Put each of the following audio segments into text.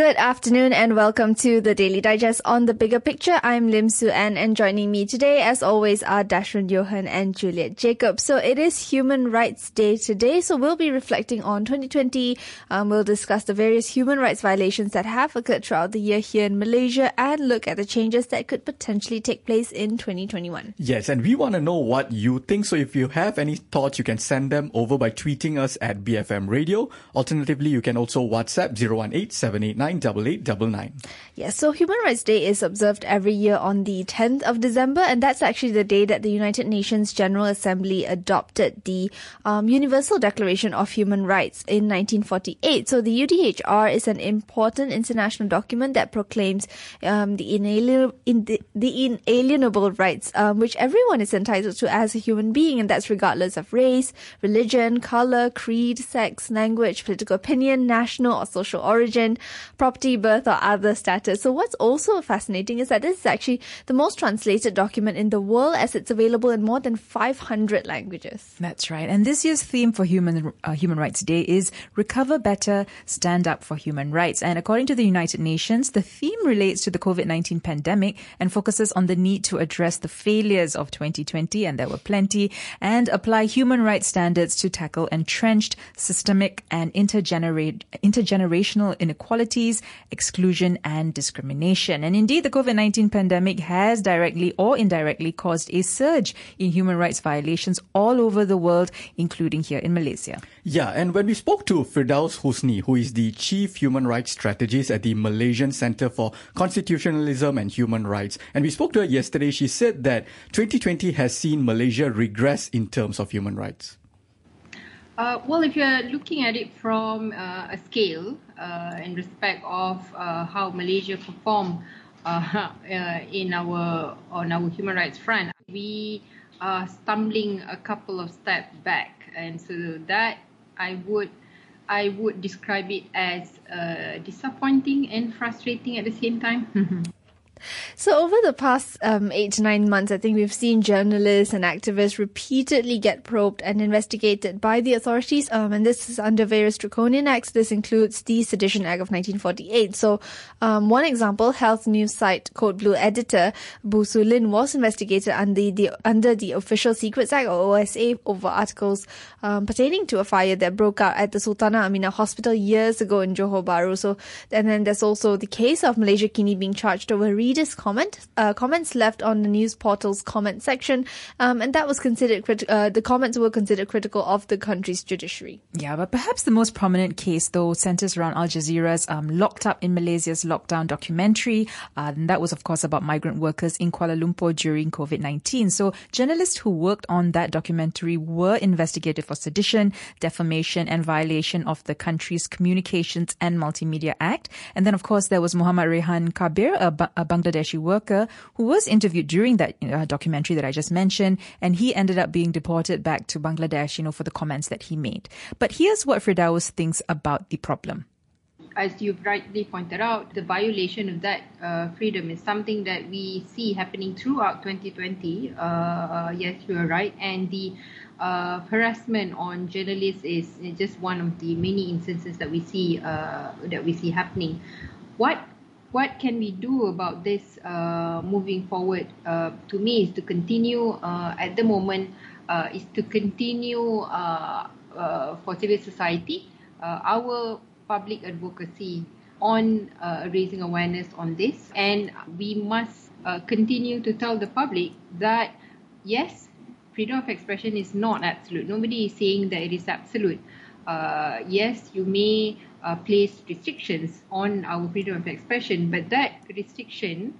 Good afternoon and welcome to the Daily Digest on the Bigger Picture. I'm Lim Su An and joining me today, as always, are Dashran Johan and Juliet Jacob. So it is Human Rights Day today, so we'll be reflecting on 2020. Um, we'll discuss the various human rights violations that have occurred throughout the year here in Malaysia and look at the changes that could potentially take place in 2021. Yes, and we want to know what you think. So if you have any thoughts, you can send them over by tweeting us at BFM Radio. Alternatively, you can also WhatsApp 018 Yes, so Human Rights Day is observed every year on the 10th of December, and that's actually the day that the United Nations General Assembly adopted the um, Universal Declaration of Human Rights in 1948. So the UDHR is an important international document that proclaims um, the, inalienable, in the, the, inalienable rights um, which everyone is entitled to as a human being, and that's regardless of race, religion, color, creed, sex, language, political opinion, national or social origin, property, birth, or other status. So what's also fascinating is that this is actually the most translated document in the world as it's available in more than 500 languages. That's right. And this year's theme for Human, uh, Human Rights Day is Recover Better, Stand Up for Human Rights. And according to the United Nations, the theme relates to the COVID-19 pandemic and focuses on the need to address the failures of 2020, and there were plenty, and apply human rights standards to tackle entrenched, systemic, and intergener- intergenerational inequalities exclusion, and discrimination. And indeed, the COVID-19 pandemic has directly or indirectly caused a surge in human rights violations all over the world, including here in Malaysia. Yeah, and when we spoke to Firdaus Husni, who is the Chief Human Rights Strategist at the Malaysian Center for Constitutionalism and Human Rights, and we spoke to her yesterday, she said that 2020 has seen Malaysia regress in terms of human rights. Uh, well, if you're looking at it from uh, a scale uh, in respect of uh, how Malaysia perform uh, uh, in our on our human rights front, we are stumbling a couple of steps back, and so that I would I would describe it as disappointing and frustrating at the same time. So, over the past um, eight to nine months, I think we've seen journalists and activists repeatedly get probed and investigated by the authorities. Um, and this is under various draconian acts. This includes the Sedition Act of 1948. So, um, one example, health news site Code Blue editor Bu Lin was investigated under the under the Official Secrets Act or OSA over articles um, pertaining to a fire that broke out at the Sultanah Aminah Hospital years ago in Johor Bahru. So, and then there's also the case of Malaysiakini being charged over readers' comment, uh, comments left on the news portal's comment section, um, and that was considered crit- uh, the comments were considered critical of the country's judiciary. Yeah, but perhaps the most prominent case, though, centers around Al Jazeera's um, "Locked Up in Malaysia's Lockdown" documentary, uh, and that was, of course, about migrant workers in Kuala Lumpur during COVID nineteen. So, journalists who worked on that documentary were investigated for sedition, defamation, and violation of the country's Communications and Multimedia Act. And then, of course, there was Muhammad Rayhan Kabir, a, ba- a Bangladeshi worker who was interviewed during that uh, documentary that I just mentioned, and he ended up being deported back to Bangladesh, you know, for the comments that he made. But here's what Firdaus thinks about the problem as you've rightly pointed out, the violation of that uh, freedom is something that we see happening throughout 2020. Uh, uh, yes, you are right. And the uh, harassment on journalists is, just one of the many instances that we see uh, that we see happening. What what can we do about this uh, moving forward? to me, is to continue at the moment is to continue for civil society. our public advocacy on uh, raising awareness on this. And we must uh, continue to tell the public that, yes, freedom of expression is not absolute. Nobody is saying that it is absolute. Uh, yes, you may uh, place restrictions on our freedom of expression, but that restriction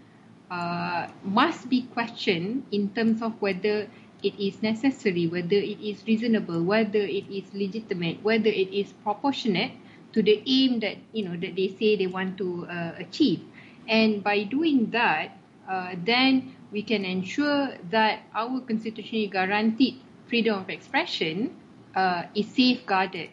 uh, must be questioned in terms of whether it is necessary, whether it is reasonable, whether it is legitimate, whether it is proportionate to the aim that you know that they say they want to uh, achieve. And by doing that uh, then we can ensure that our constitutionally guaranteed freedom of expression uh, is safeguarded.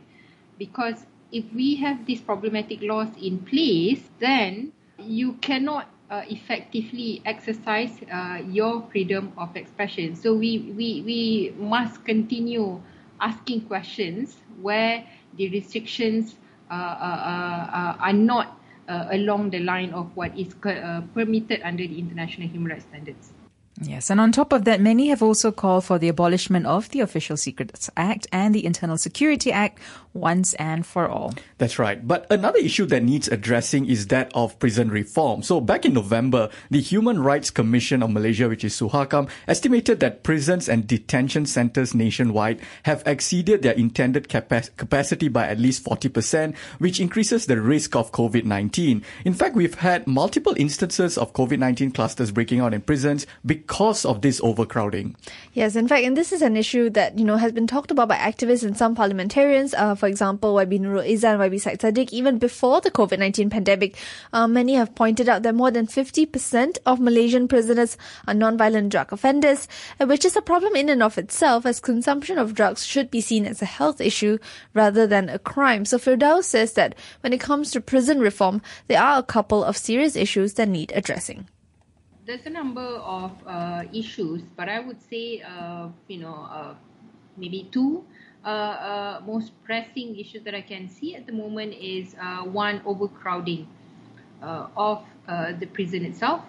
Because if we have these problematic laws in place then you cannot uh, effectively exercise uh, your freedom of expression. So we, we, we must continue asking questions where the restrictions uh, uh, uh, are not uh, along the line of what is permitted under the international human rights standards. Yes, and on top of that, many have also called for the abolishment of the Official Secrets Act and the Internal Security Act once and for all. That's right. But another issue that needs addressing is that of prison reform. So back in November, the Human Rights Commission of Malaysia, which is SUHAKAM, estimated that prisons and detention centers nationwide have exceeded their intended capa- capacity by at least 40%, which increases the risk of COVID-19. In fact, we've had multiple instances of COVID-19 clusters breaking out in prisons because of this overcrowding. Yes, in fact, and this is an issue that, you know, has been talked about by activists and some parliamentarians. Uh, for example, YB Nurul Izzah, YB Syed Saddiq, even before the COVID-19 pandemic, uh, many have pointed out that more than 50% of Malaysian prisoners are non-violent drug offenders, uh, which is a problem in and of itself as consumption of drugs should be seen as a health issue rather than a crime. So Firdaus says that when it comes to prison reform, there are a couple of serious issues that need addressing there's a number of uh, issues, but I would say, uh, you know, uh, maybe two uh, uh, most pressing issues that I can see at the moment is uh, one overcrowding of the prison itself,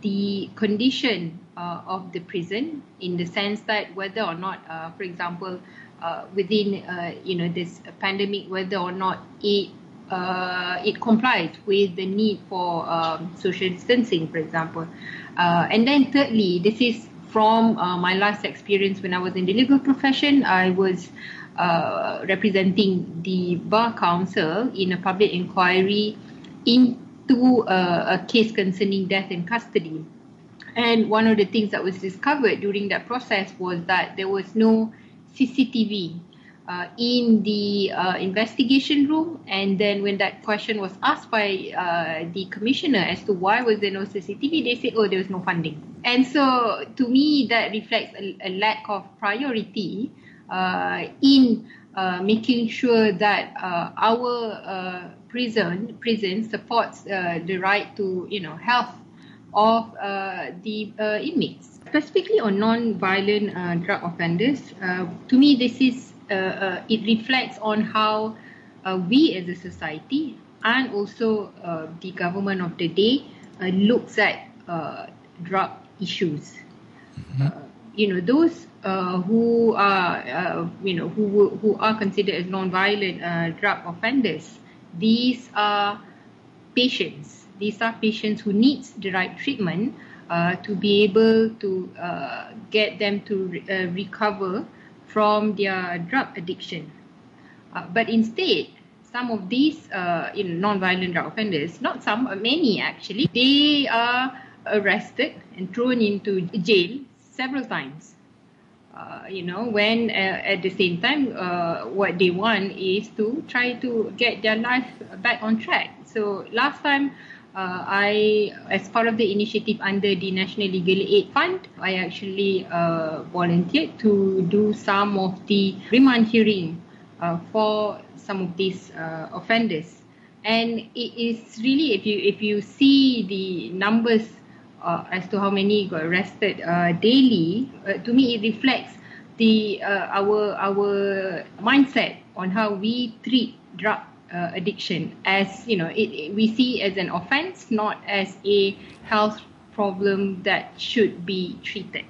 the condition of the prison in the sense that whether or not, for example, within you know this pandemic, whether or not it uh, it complies with the need for um, social distancing, for example. Uh, and then thirdly, this is from uh, my last experience when I was in the legal profession. I was uh, representing the Bar Council in a public inquiry into a, a case concerning death in custody. And one of the things that was discovered during that process was that there was no CCTV uh, in the uh, investigation room. And then when that question was asked by uh, the commissioner as to why was there no CCTV they said oh there was no funding. And so to me that reflects a, a lack of priority uh, in uh, making sure that uh, our prison prison supports the right to you know health of the inmates. Specifically on non-violent drug offenders to me this is uh, uh, it reflects on how uh, we as a society and also the government of the day looks at drug issues. Mm-hmm. you know, those who are, you know, who who are considered as non-violent drug offenders, these are patients. These are patients who need the right treatment uh, to be able to uh, get them to re- uh, recover from their drug addiction. Uh, but instead, some of these uh, non-violent drug offenders, not some, many actually, they are arrested and thrown into jail several times. Uh, you know, when uh, at the same time, uh, what they want is to try to get their life back on track. So last time, uh, I, as part of the initiative under the National Legal Aid Fund, I actually uh, volunteered to do some of the remand hearing uh, for some of these uh, offenders. And it is really, if you if you see the numbers uh, as to how many got arrested uh, daily, to me it reflects the our our mindset on how we treat drug uh, addiction as you know it, it, we see as an offense not as a health problem that should be treated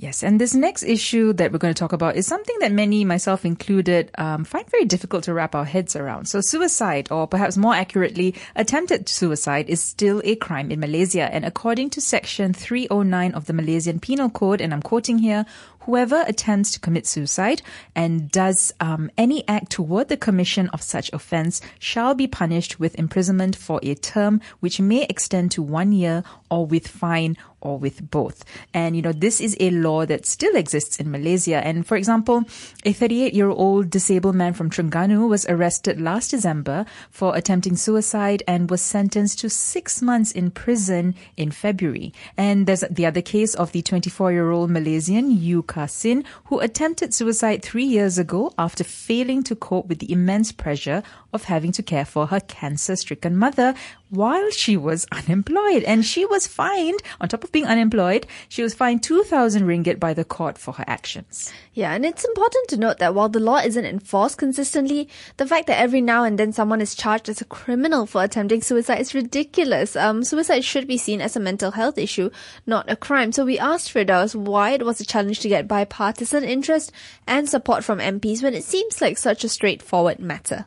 Yes, and this next issue that we're going to talk about is something that many, myself included, um, find very difficult to wrap our heads around. So suicide, or perhaps more accurately, attempted suicide is still a crime in Malaysia. And according to section 309 of the Malaysian Penal Code, and I'm quoting here, whoever attempts to commit suicide and does um, any act toward the commission of such offense shall be punished with imprisonment for a term which may extend to one year or with fine or with both. And, you know, this is a law that still exists in Malaysia. And for example, a 38 year old disabled man from Terengganu was arrested last December for attempting suicide and was sentenced to six months in prison in February. And there's the other case of the 24 year old Malaysian, Yu Mukasin, who attempted suicide three years ago after failing to cope with the immense pressure of having to care for her cancer stricken mother while she was unemployed. And she was fined, on top of being unemployed, she was fined 2,000 ringgit by the court for her actions. Yeah, and it's important to note that while the law isn't enforced consistently, the fact that every now and then someone is charged as a criminal for attempting suicide is ridiculous. Um, suicide should be seen as a mental health issue, not a crime. So we asked Firdaus why it was a challenge to get bipartisan interest and support from MPs when it seems like such a straightforward matter.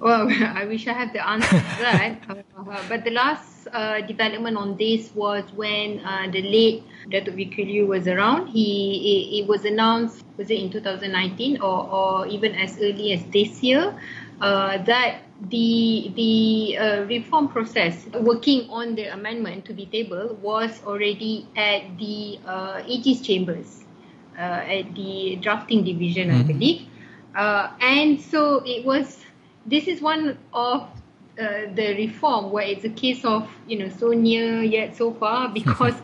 Well, I wish I had the answer to that. Uh, but the last uh, development on this was when uh, the late Datuk VK Liew was around. He it, it, was announced was it in 2019 or or even as early as this year uh, that the the uh, reform process working on the amendment to be tabled was already at the uh, AG's chambers at the drafting division, mm-hmm. I believe. and so it was this is one of uh, the reform where it's a case of you know so near yet so far because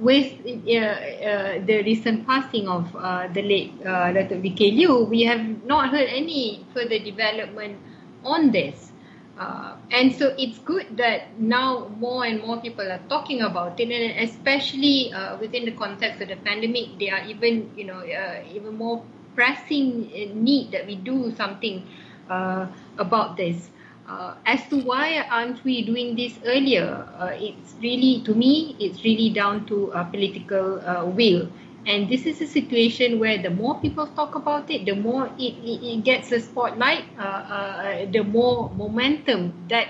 with uh, uh, the recent passing of uh, the late uh, VK Liew, we have not heard any further development on this. Uh, and so it's good that now more and more people are talking about it, and especially uh, within the context of the pandemic, they are even, you know, uh, even more pressing need that we do something uh, about this. Uh, as to why aren't we doing this earlier, uh, it's really, to me, it's really down to uh, political uh, will. And this is a situation where the more people talk about it, the more it, it, it gets a spotlight, uh, uh, the more momentum that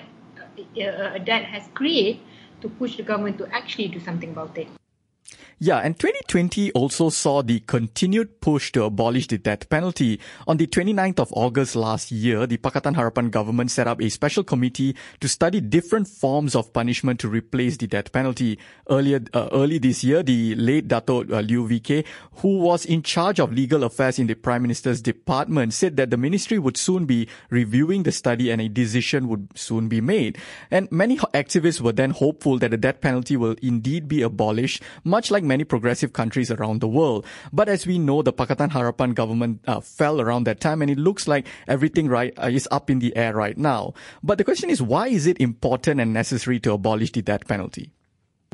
that has created to push the government to actually do something about it. Yeah, and 2020 also saw the continued push to abolish the death penalty. On the 29th of August last year, the Pakatan Harapan government set up a special committee to study different forms of punishment to replace the death penalty. Earlier, uh, early this year, the late Dato uh, Liew VK, who was in charge of legal affairs in the Prime Minister's department, said that the ministry would soon be reviewing the study and a decision would soon be made. And many activists were then hopeful that the death penalty will indeed be abolished, much like many progressive countries around the world. But as we know, the Pakatan Harapan government uh, fell around that time, and it looks like everything right uh, is up in the air right now. But the question is, why is it important and necessary to abolish the death penalty?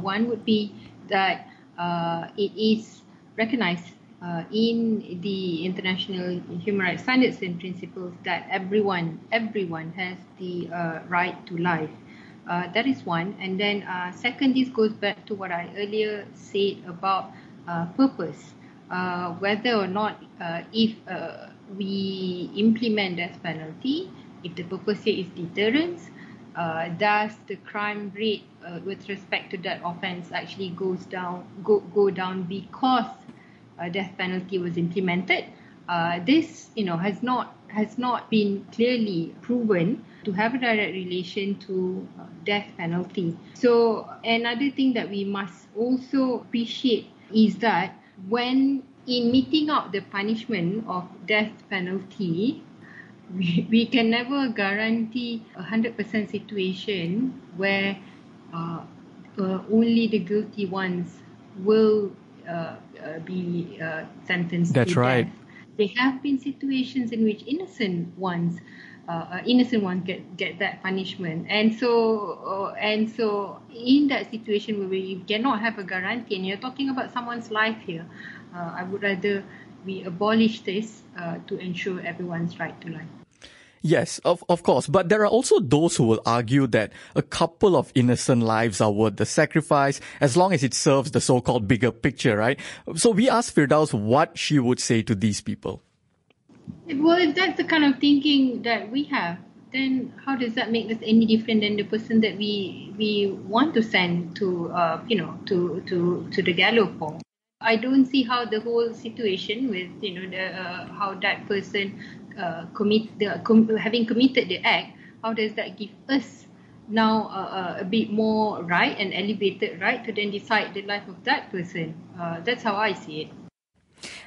One would be that uh, it is recognized uh, in the international human rights standards and principles that everyone everyone has the uh, right to life uh, that is one. And then uh, second, this goes back to what I earlier said about uh, purpose. Uh, whether or not uh, if uh, we implement death penalty, if the purpose here is deterrence, does the crime rate with respect to that offence actually goes down go, go down because death penalty was implemented? this, you know, has not has not been clearly proven to have a direct relation to uh, death penalty. So another thing that we must also appreciate is that when in meeting out the punishment of death penalty, we, we can never guarantee a hundred percent situation where uh, uh, only the guilty ones will uh, uh be uh, sentenced That's right. death. There have been situations in which innocent ones uh, innocent one get get that punishment and so uh, and so in that situation where we cannot have a guarantee and you're talking about someone's life here uh, i would rather we abolish this uh, to ensure everyone's right to life Yes, of, of course. But there are also those who will argue that a couple of innocent lives are worth the sacrifice as long as it serves the so-called bigger picture, right? So we asked Firdaus what she would say to these people. Well, if that's the kind of thinking that we have, then how does that make us any different than the person that we we want to send to uh, you know to to to the gallows for? I don't see how the whole situation with you know the uh, how that person uh, commit the com- having committed the act, how does that give us now uh, uh, a bit more right and elevated right to then decide the life of that person? Uh, that's how I see it.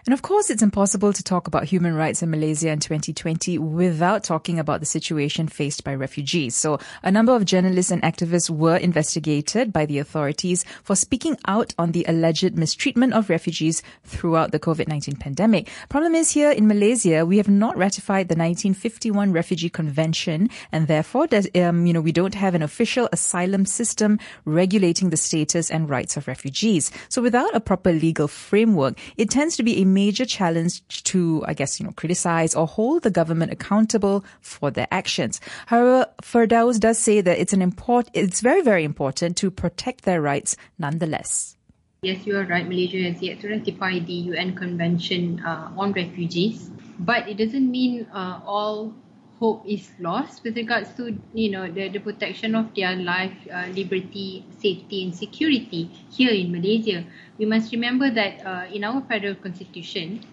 And of course, it's impossible to talk about human rights in Malaysia in 2020 without talking about the situation faced by refugees. So a number of journalists and activists were investigated by the authorities for speaking out on the alleged mistreatment of refugees throughout the COVID-19 pandemic. Problem is here in Malaysia, we have not ratified the 1951 Refugee Convention and therefore, um, you know, we don't have an official asylum system regulating the status and rights of refugees. So without a proper legal framework, it tends to be a major challenge to, I guess, you know, criticize or hold the government accountable for their actions. However, Firdaus does say that it's an important, it's very, very important to protect their rights nonetheless. Yes, you are right. Malaysia has yet to ratify the UN Convention uh, on Refugees, but it doesn't mean uh, all hope is lost with regards to you know the, the protection of their life, uh, liberty, safety, and security here in Malaysia. We must remember that uh, in our federal constitution,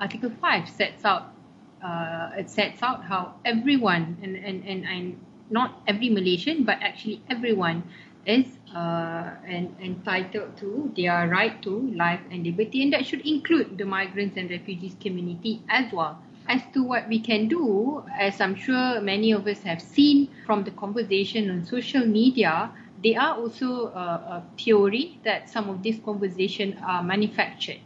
Article Five sets out uh, it sets out how everyone and, and and and not every Malaysian, but actually everyone is uh, and, entitled to their right to life and liberty, and that should include the migrants and refugees community as well. As to what we can do, as I'm sure many of us have seen from the conversation on social media, there are also a theory that some of these conversations are manufactured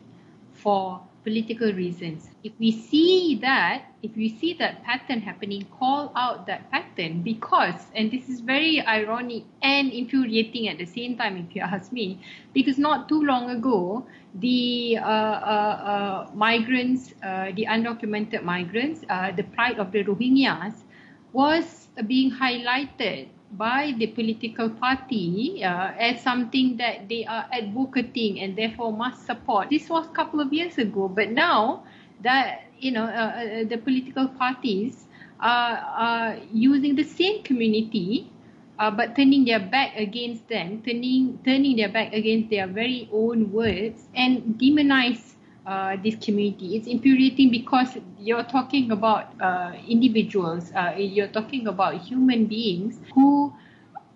for political reasons. If we see that, if we see that pattern happening, call out that pattern because, and this is very ironic and infuriating at the same time, if you ask me, because not too long ago, the uh, uh, uh, migrants, uh, the undocumented migrants, uh, the plight of the Rohingyas was being highlighted by the political party uh, as something that they are advocating and therefore must support. This was a couple of years ago, but now that you know uh, uh, the political parties are, are using the same community, uh, but turning their back against them, turning turning their back against their very own words and demonize uh, this community. It's infuriating because you're talking about uh, individuals, uh, you're talking about human beings who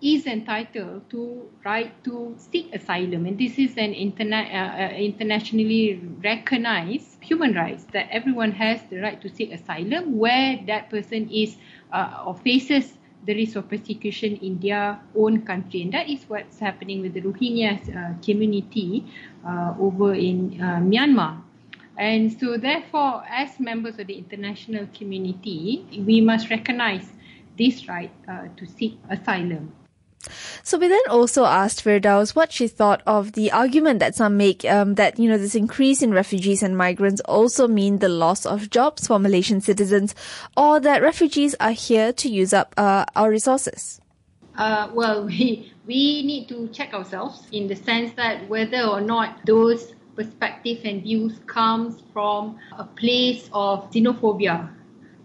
is entitled to right to seek asylum, and this is an interna- uh, uh, internationally recognized human rights that everyone has the right to seek asylum where that person is uh, or faces the risk of persecution in their own country. And that is what's happening with the Rohingya uh, community uh, over in uh, Myanmar. And so, therefore, as members of the international community, we must recognize this right uh, to seek asylum. So we then also asked Firdaus what she thought of the argument that some make um, that you know this increase in refugees and migrants also mean the loss of jobs for Malaysian citizens, or that refugees are here to use up uh, our resources. Uh, well, we we need to check ourselves in the sense that whether or not those perspective and views comes from a place of xenophobia.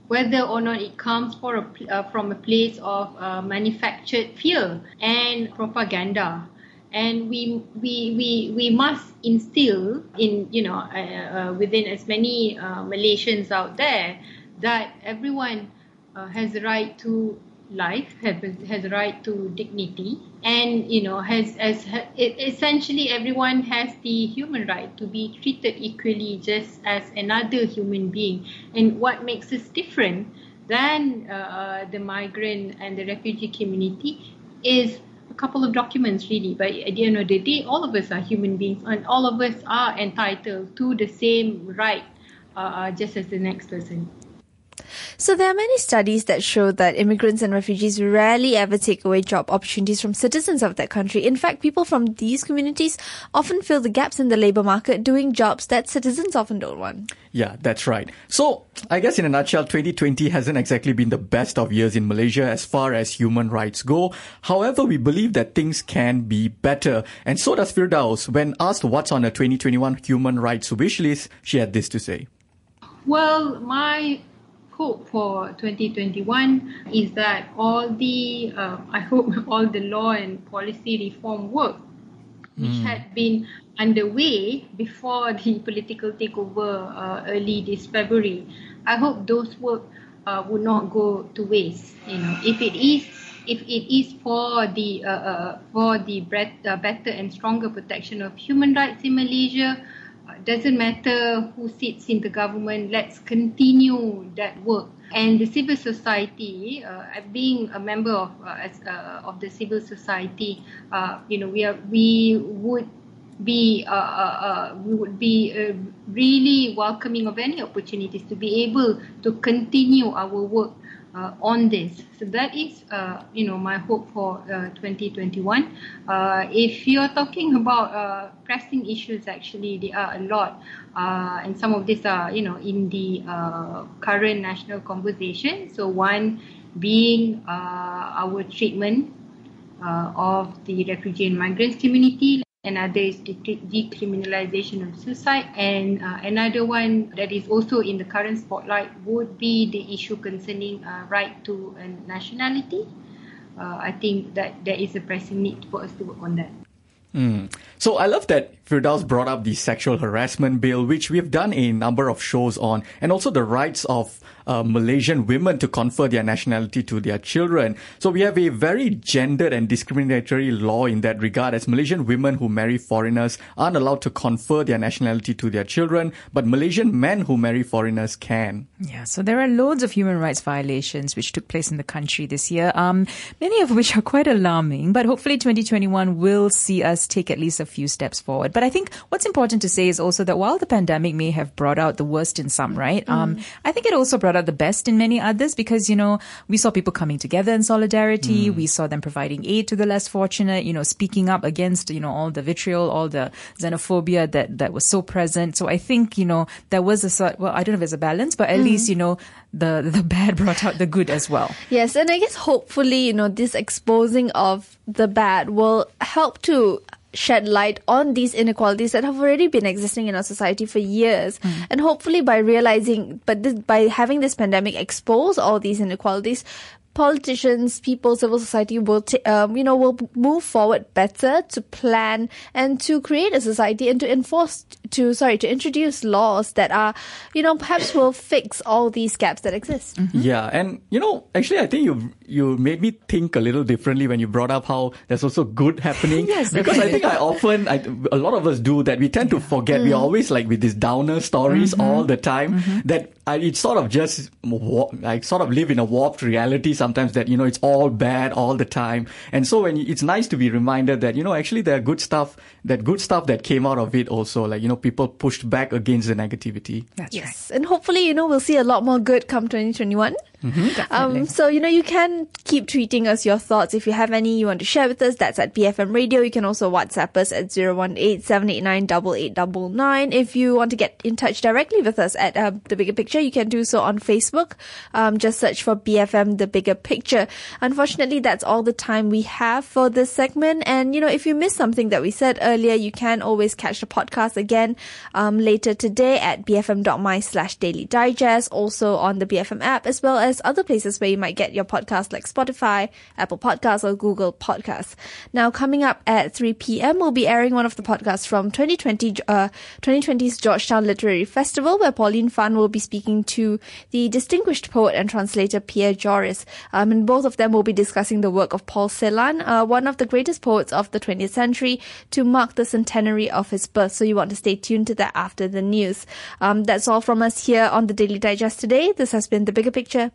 Whether or not it comes a, uh, from a place of uh, manufactured fear and propaganda. And we we we we must instill in you know uh, uh, within as many uh, Malaysians out there that everyone uh, has the right to life has has a right to dignity and you know has as essentially everyone has the human right to be treated equally just as another human being. And what makes us different than uh, uh, the migrant and the refugee community is a couple of documents really. But at the end of the day all of us are human beings and all of us are entitled to the same right uh, uh just as the next person so there are many studies that show that immigrants and refugees rarely ever take away job opportunities from citizens of that country. In fact, people from these communities often fill the gaps in the labor market doing jobs that citizens often don't want. Yeah, that's right. So, I guess in a nutshell, 2020 hasn't exactly been the best of years in Malaysia as far as human rights go. However, we believe that things can be better. And so does Firdaus. When asked what's on a 2021 human rights wish list, she had this to say. Well, my hope for 2021 is that all the, uh, I hope all the law and policy reform work, which mm. had been underway before the political takeover uh, early this February, I hope those work uh, would not go to waste. You know, if it is, if it is for the uh, uh for the uh, better and stronger protection of human rights in Malaysia, doesn't matter who sits in the government, let's continue that work. And the civil society, uh, being a member of uh, as, uh, of the civil society, uh, you know, we are we would be uh, uh, we would be really welcoming of any opportunities to be able to continue our work uh, on this. So that is, uh, you know, my hope for uh, 2021. Uh, if you're talking about uh, pressing issues, actually, there are a lot, uh, and some of these are, you know, in the current national conversation. So one being our treatment of the refugee and migrants community another is decriminalization of suicide, and uh, another one that is also in the current spotlight would be the issue concerning uh, right to a nationality. Uh, I think that there is a pressing need for us to work on that. Mm. So I love that Firdaus brought up the sexual harassment bill, which we've done a number of shows on, and also the rights of uh, Malaysian women to confer their nationality to their children. So we have a very gendered and discriminatory law in that regard, as Malaysian women who marry foreigners aren't allowed to confer their nationality to their children, but Malaysian men who marry foreigners can. Yeah, so there are loads of human rights violations which took place in the country this year, um, many of which are quite alarming, but hopefully 2021 will see us take at least a few steps forward. But I think what's important to say is also that while the pandemic may have brought out the worst in some, right? Mm. Um, I think it also brought out the best in many others because, you know, we saw people coming together in solidarity. Mm. We saw them providing aid to the less fortunate, you know, speaking up against, you know, all the vitriol, all the xenophobia that, that was so present. So I think, you know, there was a sort, well, I don't know if there's a balance, but at mm. least, you know, the, the bad brought out the good as well. Yes. And I guess hopefully, you know, this exposing of the bad will help to shed light on these inequalities that have already been existing in our society for years. Mm. And hopefully by realizing, but this, by having this pandemic expose all these inequalities, politicians, people, civil society will, t- um, you know, will move forward better to plan and to create a society and to enforce, to sorry, to introduce laws that are, you know, perhaps will fix all these gaps that exist. Mm-hmm. Yeah, and you know, actually, I think you you made me think a little differently when you brought up how there's also good happening. yes, because I think I often, I, a lot of us do that. We tend to forget. Mm. We're always like with these downer stories mm-hmm. all the time. Mm-hmm. That I, it sort of just like sort of live in a warped reality sometimes that you know it's all bad all the time and so when you, it's nice to be reminded that you know actually there are good stuff that good stuff that came out of it also like you know people pushed back against the negativity That's yes right. and hopefully you know we'll see a lot more good come 2021 Mm-hmm, um, so, you know, you can keep tweeting us your thoughts. If you have any you want to share with us, that's at BFM Radio. You can also WhatsApp us at 018-789-8899. If you want to get in touch directly with us at uh, The Bigger Picture, you can do so on Facebook. Um, just search for BFM The Bigger Picture. Unfortunately, that's all the time we have for this segment. And, you know, if you missed something that we said earlier, you can always catch the podcast again um, later today at bfm.my slash daily digest, also on the BFM app, as well as as other places where you might get your podcast like Spotify, Apple Podcasts, or Google Podcasts. Now, coming up at 3 p.m., we'll be airing one of the podcasts from 2020, uh, 2020's Georgetown Literary Festival, where Pauline Fan will be speaking to the distinguished poet and translator Pierre Joris. Um, and both of them will be discussing the work of Paul Celan, uh, one of the greatest poets of the 20th century, to mark the centenary of his birth. So you want to stay tuned to that after the news. Um, that's all from us here on the Daily Digest today. This has been The Bigger Picture.